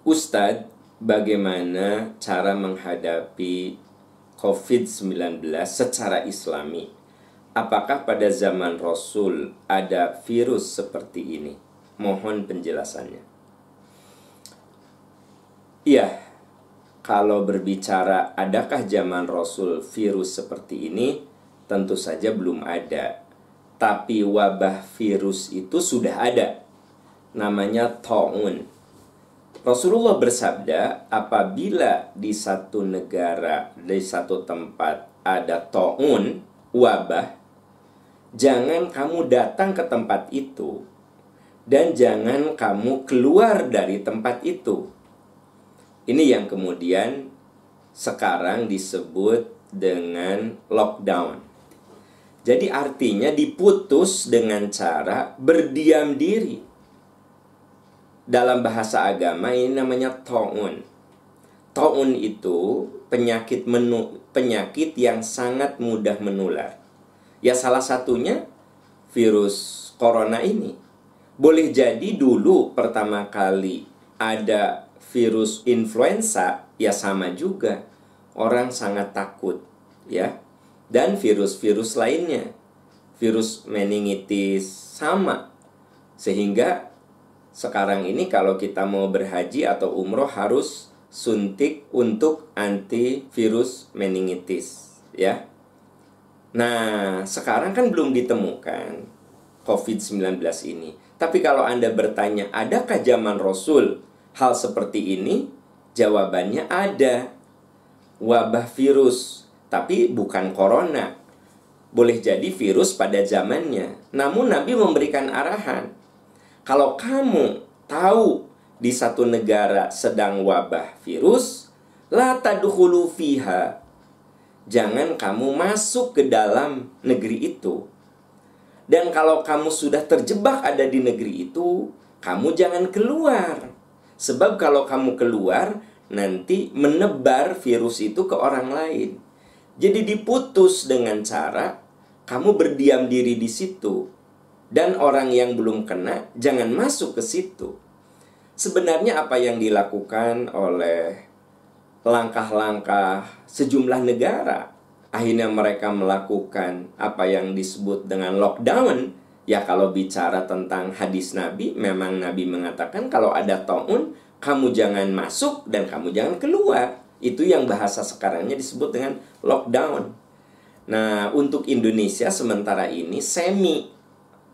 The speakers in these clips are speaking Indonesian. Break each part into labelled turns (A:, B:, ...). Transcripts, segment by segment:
A: Ustadz, bagaimana cara menghadapi COVID-19 secara islami? Apakah pada zaman Rasul ada virus seperti ini? Mohon penjelasannya. Iya, kalau berbicara adakah zaman Rasul virus seperti ini, tentu saja belum ada. Tapi wabah virus itu sudah ada. Namanya ta'un. Rasulullah bersabda, apabila di satu negara, di satu tempat ada ta'un, wabah, jangan kamu datang ke tempat itu dan jangan kamu keluar dari tempat itu. Ini yang kemudian sekarang disebut dengan lockdown. Jadi artinya diputus dengan cara berdiam diri. Dalam bahasa agama ini namanya ta'un. Ta'un itu penyakit menu, penyakit yang sangat mudah menular. Ya salah satunya virus corona ini. Boleh jadi dulu pertama kali ada virus influenza ya sama juga. Orang sangat takut ya. Dan virus-virus lainnya. Virus meningitis sama. Sehingga sekarang ini kalau kita mau berhaji atau umroh harus suntik untuk antivirus meningitis ya Nah, sekarang kan belum ditemukan COVID-19 ini. Tapi kalau Anda bertanya, adakah zaman Rasul hal seperti ini? Jawabannya ada. Wabah virus, tapi bukan corona. Boleh jadi virus pada zamannya. Namun Nabi memberikan arahan. Kalau kamu tahu di satu negara sedang wabah virus, la tadkhulu fiha jangan kamu masuk ke dalam negeri itu. Dan kalau kamu sudah terjebak ada di negeri itu, kamu jangan keluar. Sebab kalau kamu keluar, nanti menebar virus itu ke orang lain. Jadi diputus dengan cara kamu berdiam diri di situ. Dan orang yang belum kena jangan masuk ke situ. Sebenarnya apa yang dilakukan oleh langkah-langkah sejumlah negara. Akhirnya mereka melakukan apa yang disebut dengan lockdown. Ya kalau bicara tentang hadis Nabi, memang Nabi mengatakan kalau ada ta'un, kamu jangan masuk dan kamu jangan keluar. Itu yang bahasa sekarangnya disebut dengan lockdown. Nah, untuk Indonesia sementara ini semi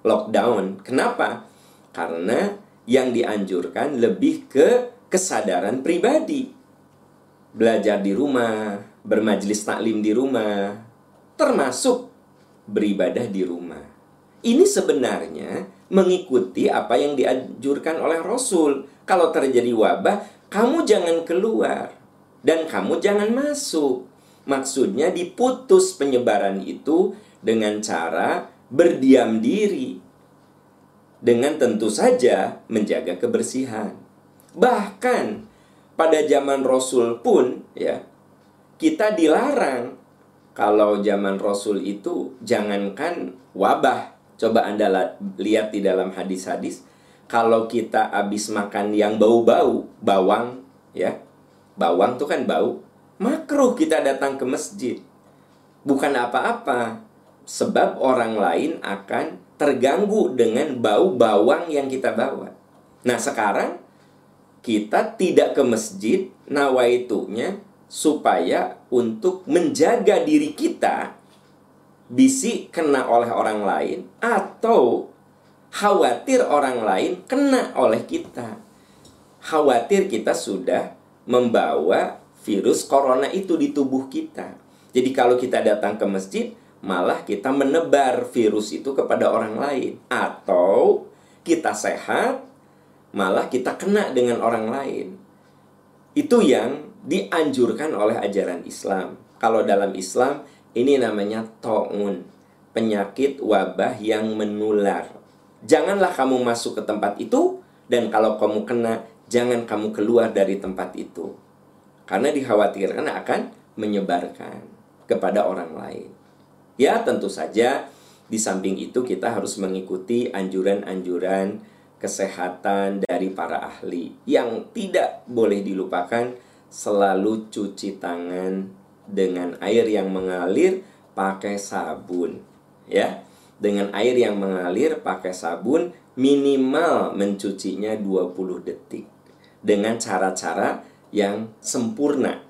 A: lockdown. Kenapa? Karena yang dianjurkan lebih ke kesadaran pribadi belajar di rumah, bermajlis taklim di rumah, termasuk beribadah di rumah. Ini sebenarnya mengikuti apa yang dianjurkan oleh Rasul. Kalau terjadi wabah, kamu jangan keluar dan kamu jangan masuk. Maksudnya diputus penyebaran itu dengan cara berdiam diri. Dengan tentu saja menjaga kebersihan. Bahkan pada zaman Rasul pun ya kita dilarang kalau zaman Rasul itu jangankan wabah coba Anda lihat di dalam hadis-hadis kalau kita habis makan yang bau-bau bawang ya bawang tuh kan bau makruh kita datang ke masjid bukan apa-apa sebab orang lain akan terganggu dengan bau bawang yang kita bawa nah sekarang kita tidak ke masjid nawaitunya supaya untuk menjaga diri kita bisi kena oleh orang lain atau khawatir orang lain kena oleh kita. Khawatir kita sudah membawa virus corona itu di tubuh kita. Jadi kalau kita datang ke masjid, malah kita menebar virus itu kepada orang lain atau kita sehat malah kita kena dengan orang lain. Itu yang dianjurkan oleh ajaran Islam. Kalau dalam Islam ini namanya ta'un, penyakit wabah yang menular. Janganlah kamu masuk ke tempat itu dan kalau kamu kena jangan kamu keluar dari tempat itu. Karena dikhawatirkan akan menyebarkan kepada orang lain. Ya, tentu saja di samping itu kita harus mengikuti anjuran-anjuran kesehatan dari para ahli. Yang tidak boleh dilupakan selalu cuci tangan dengan air yang mengalir pakai sabun, ya. Dengan air yang mengalir pakai sabun minimal mencucinya 20 detik dengan cara-cara yang sempurna.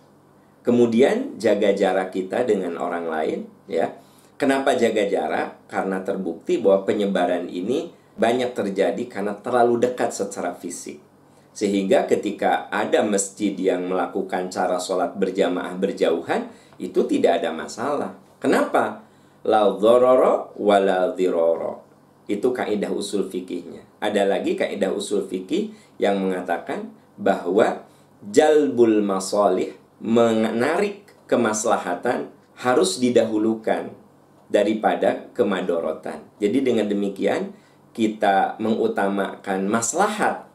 A: Kemudian jaga jarak kita dengan orang lain, ya. Kenapa jaga jarak? Karena terbukti bahwa penyebaran ini banyak terjadi karena terlalu dekat secara fisik. Sehingga ketika ada masjid yang melakukan cara sholat berjamaah berjauhan, itu tidak ada masalah. Kenapa? La dhororo wa la. Itu kaidah usul fikihnya. Ada lagi kaidah usul fikih yang mengatakan bahwa jalbul masolih menarik kemaslahatan harus didahulukan daripada kemadorotan. Jadi dengan demikian kita mengutamakan maslahat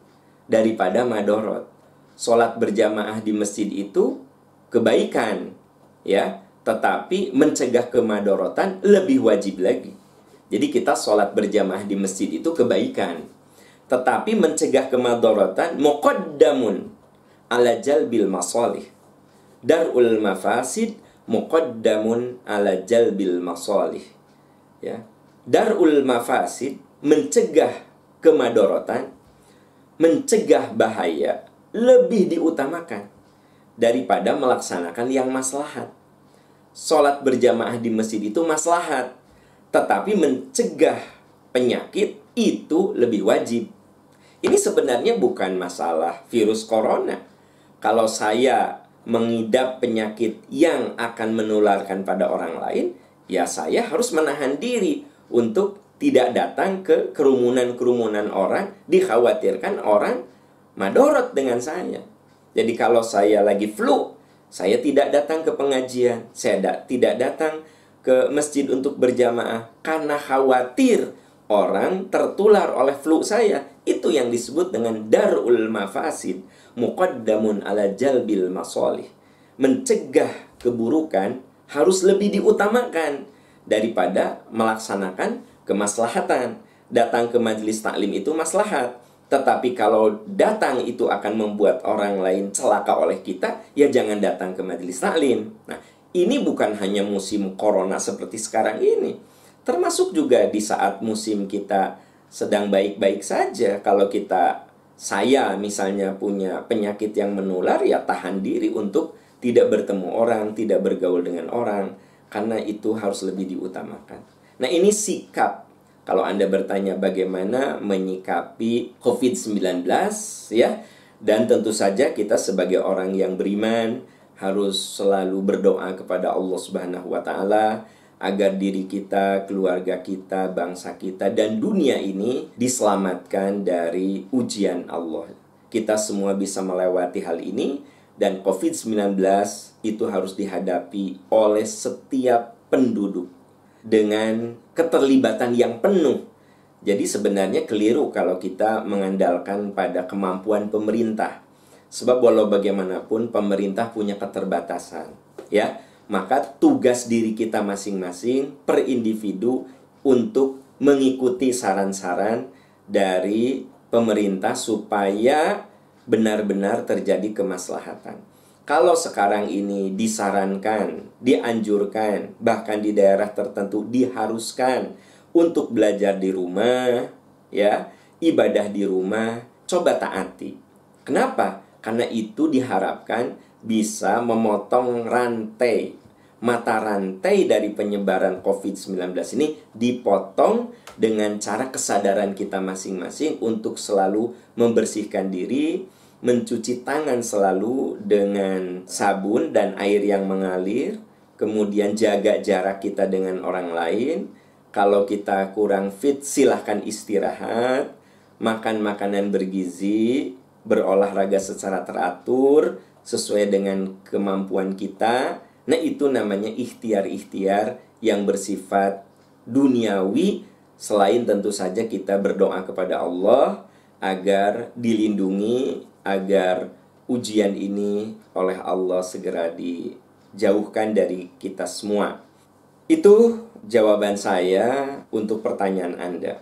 A: daripada madorot. Sholat berjamaah di masjid itu kebaikan, ya, tetapi mencegah kemadorotan lebih wajib lagi. Jadi kita sholat berjamaah di masjid itu kebaikan, tetapi mencegah kemadorotan muqaddamun ala jalbil masalih. Darul mafasid muqaddamun ala jalbil masalih. Ya. Darul mafasid mencegah kemadorotan, mencegah bahaya lebih diutamakan daripada melaksanakan yang maslahat. Sholat berjamaah di masjid itu maslahat, tetapi mencegah penyakit itu lebih wajib. Ini sebenarnya bukan masalah virus corona. Kalau saya mengidap penyakit yang akan menularkan pada orang lain, ya saya harus menahan diri untuk tidak datang ke kerumunan-kerumunan orang, dikhawatirkan orang madorot dengan saya. Jadi kalau saya lagi flu, saya tidak datang ke pengajian, saya da tidak datang ke masjid untuk berjamaah karena khawatir orang tertular oleh flu saya. Itu yang disebut dengan darul mafasid, muqaddamun ala jalbil masolih. Mencegah keburukan harus lebih diutamakan daripada melaksanakan kemaslahatan. Datang ke majelis taklim itu maslahat. Tetapi kalau datang itu akan membuat orang lain celaka oleh kita, ya jangan datang ke majelis taklim. Nah, ini bukan hanya musim corona seperti sekarang ini. Termasuk juga di saat musim kita sedang baik-baik saja. Kalau kita, saya misalnya punya penyakit yang menular, ya tahan diri untuk tidak bertemu orang, tidak bergaul dengan orang. Karena itu harus lebih diutamakan. Nah, ini sikap. Kalau Anda bertanya bagaimana menyikapi COVID-19 ya, dan tentu saja kita sebagai orang yang beriman harus selalu berdoa kepada Allah Subhanahu wa taala agar diri kita, keluarga kita, bangsa kita dan dunia ini diselamatkan dari ujian Allah. Kita semua bisa melewati hal ini dan COVID-19 itu harus dihadapi oleh setiap penduduk dengan keterlibatan yang penuh. Jadi sebenarnya keliru kalau kita mengandalkan pada kemampuan pemerintah. Sebab walau bagaimanapun pemerintah punya keterbatasan, ya. Maka tugas diri kita masing-masing per individu untuk mengikuti saran-saran dari pemerintah supaya benar-benar terjadi kemaslahatan. Kalau sekarang ini disarankan, dianjurkan, bahkan di daerah tertentu diharuskan untuk belajar di rumah, ya, ibadah di rumah, coba taati. Kenapa? Karena itu diharapkan bisa memotong rantai mata rantai dari penyebaran COVID-19 ini dipotong dengan cara kesadaran kita masing-masing untuk selalu membersihkan diri, mencuci tangan selalu dengan sabun dan air yang mengalir, kemudian jaga jarak kita dengan orang lain. Kalau kita kurang fit, silahkan istirahat, makan makanan bergizi, berolahraga secara teratur sesuai dengan kemampuan kita. Nah, itu namanya ikhtiar-ikhtiar yang bersifat duniawi selain tentu saja kita berdoa kepada Allah agar dilindungi agar ujian ini oleh Allah segera dijauhkan dari kita semua. Itu jawaban saya untuk pertanyaan Anda.